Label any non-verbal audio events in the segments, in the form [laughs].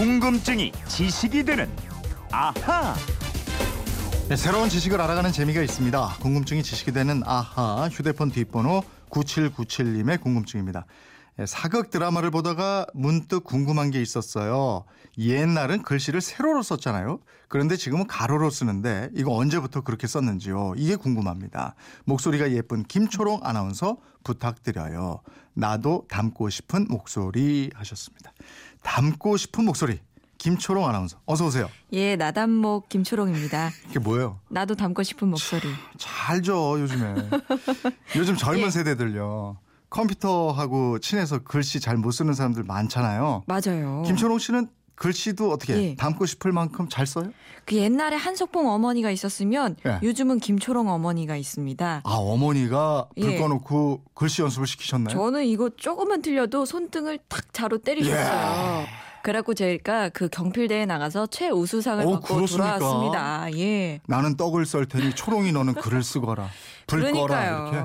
궁금증이 지식이 되는 아하. 네, 새로운 지식을 알아가는 재미가 있습니다. 궁금증이 지식이 되는 아하 휴대폰 뒷번호 9797님의 궁금증입니다. 네, 사극 드라마를 보다가 문득 궁금한 게 있었어요. 옛날은 글씨를 세로로 썼잖아요. 그런데 지금은 가로로 쓰는데 이거 언제부터 그렇게 썼는지요. 이게 궁금합니다. 목소리가 예쁜 김초롱 아나운서 부탁드려요. 나도 닮고 싶은 목소리 하셨습니다. 닮고 싶은 목소리. 김초롱 아나운서 어서 오세요. 예, 나단목 김초롱입니다. 이게 뭐예요? 나도 닮고 싶은 목소리. 잘죠 요즘에. 요즘 젊은 예. 세대들요. 컴퓨터하고 친해서 글씨 잘 못 쓰는 사람들 많잖아요. 맞아요. 김초롱 씨는 글씨도 어떻게 예. 닮고 싶을 만큼 잘 써요? 그 옛날에 한석봉 어머니가 있었으면 예. 요즘은 김초롱 어머니가 있습니다. 아 어머니가 불 예. 꺼놓고 글씨 연습을 시키셨나요? 저는 이거 조금만 틀려도 손등을 탁 자로 때리셨어요. 그래갖고 제가 그 경필대에 나가서 최우수상을 어, 받고 그렇습니까? 돌아왔습니다. 예. 나는 떡을 썰 테니 초롱이 너는 글을 쓰거라. 불 꺼라 이렇게.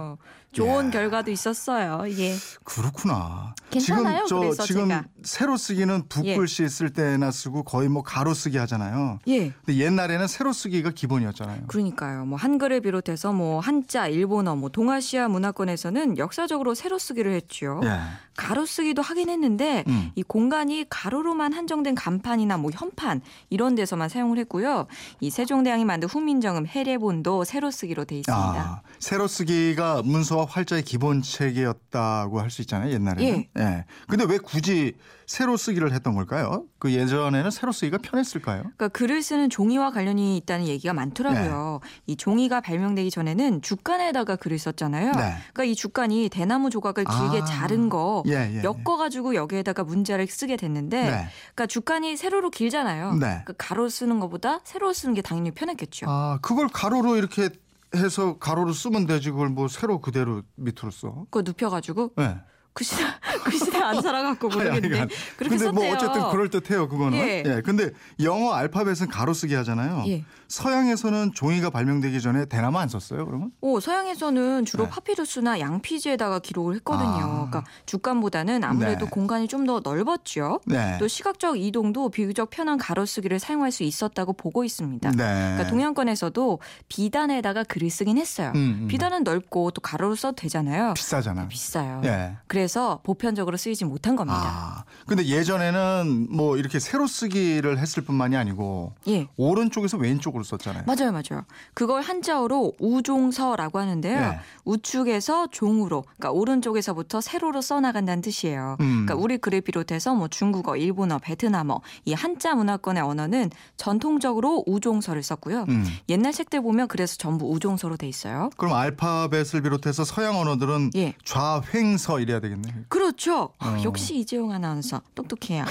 좋은 예. 결과도 있었어요. 예. 그렇구나. 괜찮아요, 지금 저 그래서 지금 제가. 세로 쓰기는 붓글씨 쓸 때나 쓰고 거의 뭐 가로 쓰기 하잖아요. 예. 근데 옛날에는 세로 쓰기가 기본이었잖아요. 그러니까요. 뭐 한글을 비롯해서 뭐 한자, 일본어, 뭐 동아시아 문화권에서는 역사적으로 세로 쓰기를 했죠. 예. 가로 쓰기도 하긴 했는데 음. 이 공간이 가로로만 한정된 간판이나 뭐 현판 이런 데서만 사용을 했고요. 이 세종대왕이 만든 후민정음 해례본도 세로 쓰기로 돼 있습니다. 아, 세로 쓰기가 문서와 활자의 기본 체계였다고 할 수 있잖아요, 옛날에는. 예. 근데 왜 굳이 세로 쓰기를 했던 걸까요? 그 예전에는 세로 쓰기가 편했을까요? 그러니까 글을 쓰는 종이와 관련이 있다는 얘기가 많더라고요. 이 종이가 발명되기 전에는 죽간에다가 글을 썼잖아요. 네. 그러니까 이 죽간이 대나무 조각을 길게 아. 자른 거 예, 예, 엮어가지고 여기에다가 문자를 쓰게 됐는데, 네. 그러니까 죽간이 세로로 길잖아요. 네. 그러니까 가로 쓰는 것보다 세로 쓰는 게 당연히 편했겠죠. 아, 그걸 가로로 이렇게 해서 가로로 쓰면 되지 그걸 뭐 세로 그대로 밑으로 써. 그거 눕혀가지고 예. 그 시대 그 시대 안 살아갖고 [laughs] 모르겠는데 아니, 그렇게 근데 뭐 썼대요. 어쨌든 그럴 듯해요 그거는. 예. 예. 근데 영어 알파벳은 가로 쓰기 하잖아요. 예. 서양에서는 종이가 발명되기 전에 대나무 안 썼어요 그러면? 오, 서양에서는 주로 네. 파피루스나 양피지에다가 기록을 했거든요. 아. 그러니까 죽간보다는 아무래도 네. 공간이 좀 더 넓었죠. 네. 또 시각적 이동도 비교적 편한 가로쓰기를 사용할 수 있었다고 보고 있습니다. 네. 그러니까 동양권에서도 비단에다가 글을 쓰긴 했어요. 음, 음. 비단은 넓고 또 가로로 써도 되잖아요. 비싸잖아. 비싸요. 예. 그래서 보편 적으로 쓰이지 못한 겁니다. 아, 근데 예전에는 뭐 이렇게 세로 쓰기를 했을 뿐만이 아니고 예. 오른쪽에서 왼쪽으로 썼잖아요. 맞아요, 맞아요. 그걸 한자어로 우종서라고 하는데요. 네. 우측에서 종으로, 그러니까 오른쪽에서부터 세로로 써나간다는 뜻이에요. 음. 그러니까 우리 글을 비롯해서 뭐 중국어, 일본어, 베트남어 이 한자 문화권의 언어는 전통적으로 우종서를 썼고요. 음. 옛날 책들 보면 그래서 전부 우종서로 돼 있어요. 그럼 알파벳을 비롯해서 서양 언어들은 예. 좌횡서 이래야 되겠네. 그렇죠. 아, 어. 역시 이재용 아나운서 똑똑해요.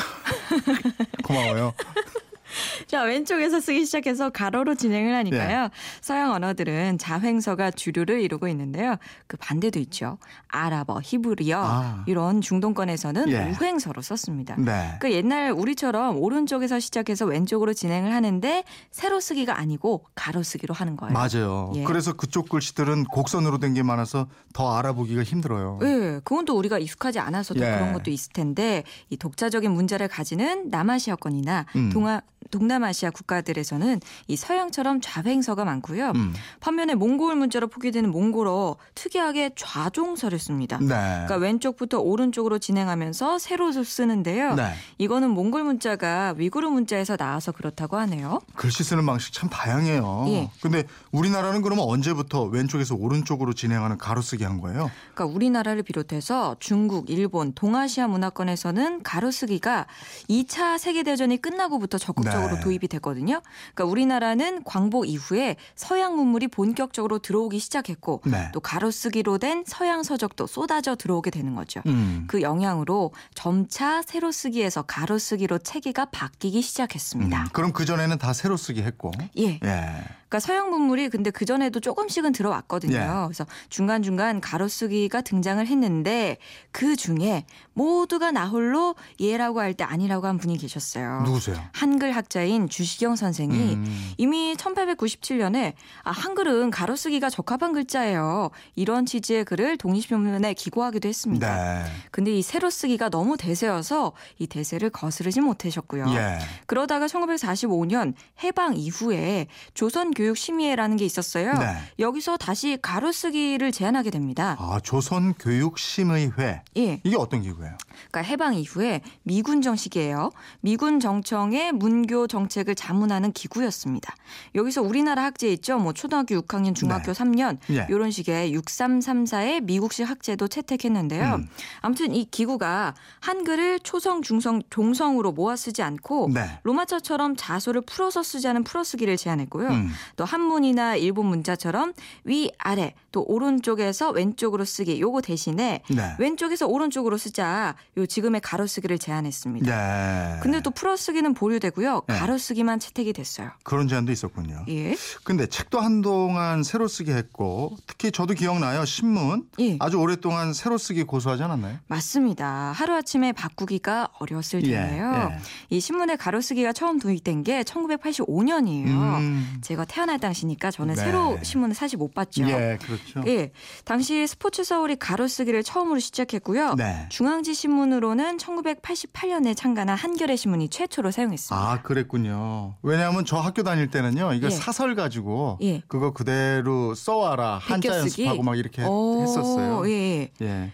고마워요. [laughs] [laughs] 자, 왼쪽에서 쓰기 시작해서 가로로 진행을 네. 하니까요. 서양 언어들은 자횡서가 주류를 이루고 있는데요. 그 반대도 있죠. 아랍어, 히브리어 아. 이런 중동권에서는 예. 우횡서로 썼습니다. 네. 그 옛날 우리처럼 오른쪽에서 시작해서 왼쪽으로 진행을 하는데 세로 쓰기가 아니고 가로 쓰기로 하는 거예요. 맞아요. 예. 그래서 그쪽 글씨들은 곡선으로 된 게 많아서 더 알아보기가 힘들어요. 예, 그건 또 우리가 익숙하지 않아서 또 예. 그런 것도 있을 텐데 이 독자적인 문자를 가지는 남아시아권이나 음. 동아 동남아시아 국가들에서는 이 서양처럼 좌횡서가 많고요. 음. 반면에 몽골 문자로 포기되는 몽골어 특이하게 좌종서를 씁니다. 네. 그러니까 왼쪽부터 오른쪽으로 진행하면서 세로를 쓰는데요. 네. 이거는 몽골 문자가 위구르 문자에서 나와서 그렇다고 하네요. 글씨 쓰는 방식 참 다양해요. 예. 근데 우리나라는 그러면 언제부터 왼쪽에서 오른쪽으로 진행하는 가로쓰기 한 거예요? 그러니까 우리나라를 비롯해서 중국, 일본, 동아시아 문화권에서는 가로쓰기가 2차 세계 대전이 끝나고부터 적극적으로 네. 도입이 됐거든요. 그러니까 우리나라는 광복 이후에 서양 문물이 본격적으로 들어오기 시작했고 네. 또 가로쓰기로 된 서양 서적도 쏟아져 들어오게 되는 거죠. 음. 그 영향으로 점차 세로쓰기에서 가로 쓰기로 체계가 바뀌기 시작했습니다. 음. 그럼 그 전에는 다 세로 쓰기 했고. 예. 예. 그러니까 서양 문물이 근데 그 전에도 조금씩은 들어왔거든요. 예. 그래서 중간 중간 가로 쓰기가 등장을 했는데 그 중에 모두가 나홀로 예라고 할 때 아니라고 한 분이 계셨어요. 누구세요? 한글 학자 과 학자인 주시경 선생이 음. 이미 1897년에 아, 한글은 가로쓰기가 적합한 글자예요. 이런 취지의 글을 독립신문에 기고하기도 했습니다. 네. 근데 이 세로쓰기가 너무 대세여서 이 대세를 거스르지 못하셨고요. 예. 그러다가 1945년 해방 이후에 조선교육심의회라는 게 있었어요. 네. 여기서 다시 가로쓰기를 제안하게 됩니다. 아, 조선교육심의회. 예. 이게 어떤 기구예요? 그러니까 해방 이후에 미군 정식이에요. 미군 정청의 문교 정책을 자문하는 기구였습니다. 여기서 우리나라 학제 있죠. 뭐 초등학교 6학년, 중학교 네. 3년 예. 이런 식의 6334의 미국식 학제도 채택했는데요. 음. 아무튼 이 기구가 한글을 초성, 중성, 종성으로 모아 쓰지 않고 네. 로마자처럼 자소를 풀어서 쓰자는 풀어쓰기를 제안했고요. 음. 또 한문이나 일본 문자처럼 위 아래 또 오른쪽에서 왼쪽으로 쓰기 요거 대신에 네. 왼쪽에서 오른쪽으로 쓰자 요 지금의 가로쓰기를 제안했습니다. 네. 근데 또 풀어쓰기는 보류되고요. 네. 가로쓰기만 채택이 됐어요. 그런 제안도 있었군요. 예. 근데 책도 한동안 새로 쓰기 했고 특히 저도 기억나요. 신문 예. 아주 오랫동안 새로 쓰기 고수하지 않았나요? 맞습니다. 하루아침에 바꾸기가 어려웠을 텐데요. 예. 이 신문에 가로쓰기가 처음 도입된 게 1985년이에요. 음. 제가 태어날 당시니까 저는 네. 새로 신문을 사실 못 봤죠. 예, 그렇죠. 예. 당시 스포츠 서울이 가로쓰기를 처음으로 시작했고요. 네. 중앙지 신문으로는 1988년에 창간한 한겨레 신문이 최초로 사용했습니다. 아, 그 랬군요. 왜냐하면 저 학교 다닐 때는요, 이거 예. 사설 가지고 예. 그거 그대로 써와라 한자? 연습하고 막 이렇게 오, 했었어요. 예. 예.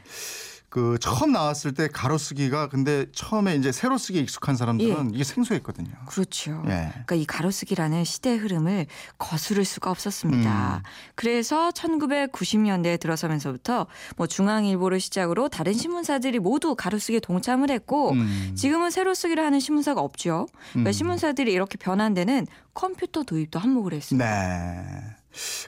그 처음 나왔을 때 가로쓰기가 근데 처음에 이제 세로 쓰기 익숙한 사람들은 이게 생소했거든요. 그렇죠. 예. 그러니까 이 가로쓰기라는 시대 흐름을 거스를 수가 없었습니다. 음. 그래서 1990년대에 들어서면서부터 뭐 중앙일보를 시작으로 다른 신문사들이 모두 가로쓰기에 동참을 했고 음. 지금은 세로쓰기를 하는 신문사가 없죠. 그러니까 음. 신문사들이 이렇게 변한 데는 컴퓨터 도입도 한몫을 했습니다. 네.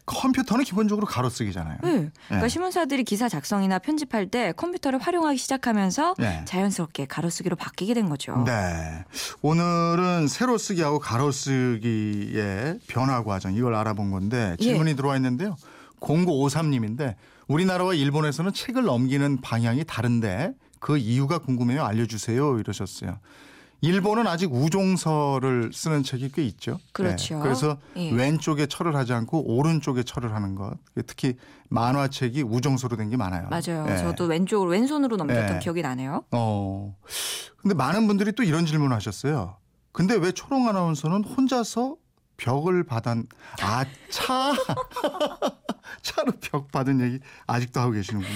컴퓨터는 기본적으로 가로쓰기잖아요. 네. 그러니까 예. 신문사들이 기사 작성이나 편집할 때 컴퓨터를 활용하기 시작하면서 네. 자연스럽게 가로쓰기로 바뀌게 된 거죠. 네. 오늘은 세로 쓰기하고 가로 쓰기의 변화 과정 이걸 알아본 건데 예. 질문이 들어와 있는데요. 0953님인데 우리나라와 일본에서는 책을 넘기는 방향이 다른데 그 이유가 궁금해요. 알려주세요. 이러셨어요. 일본은 아직 우종서를 쓰는 책이 꽤 있죠. 그렇죠. 네. 그래서 예. 왼쪽에 철을 하지 않고 오른쪽에 철을 하는 것. 특히 만화책이 우정서로 된 게 많아요. 맞아요. 예. 저도 왼쪽으로 왼손으로 넘겼던 네. 기억이 나네요. 어. 근데 많은 분들이 또 이런 질문을 하셨어요. 근데 왜 초롱 아나운서는 혼자서 벽을 받은 아, 차 [laughs] 차로 벽 받은 얘기 아직도 하고 계시는구나.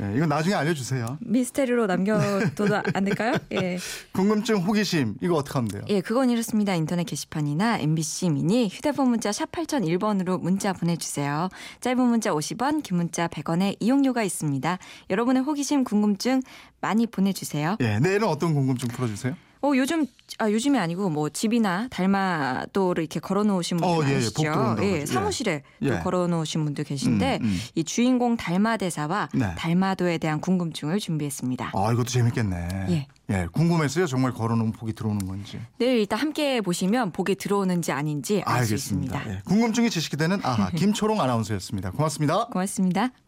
예, 이거 나중에 알려주세요. 미스테리로 남겨둬도 안 될까요? 예. [laughs] 궁금증, 호기심 이거 어떻게 하면 돼요? 예, 그건 이렇습니다. 인터넷 게시판이나 MBC 미니 휴대폰 문자 샵 8001번으로 문자 보내주세요. 짧은 문자 50원, 긴 문자 100원의 이용료가 있습니다. 여러분의 호기심, 궁금증 많이 보내주세요. 예, 내일은 어떤 궁금증 풀어주세요? 어, 요즘, 아, 요즘이 아니고 뭐 집이나 달마도를 이렇게 걸어 놓으신 분들 어, 예, 예, 많으시죠? 온다고 예, 그러죠. 사무실에 또 예. 걸어 놓으신 분들 계신데 음, 음. 이 주인공 달마 대사와 네. 달마도에 대한 궁금증을 준비했습니다. 아, 이것도 재밌겠네. 예. 예, 궁금했어요. 정말 걸어놓으면 복이 들어오는 건지. 내일 이따 함께 보시면 복이 들어오는지 아닌지 알 수. 있습니다. 예, 궁금증이 지식이 되는 아하 [laughs] 김초롱 아나운서였습니다. 고맙습니다. 고맙습니다.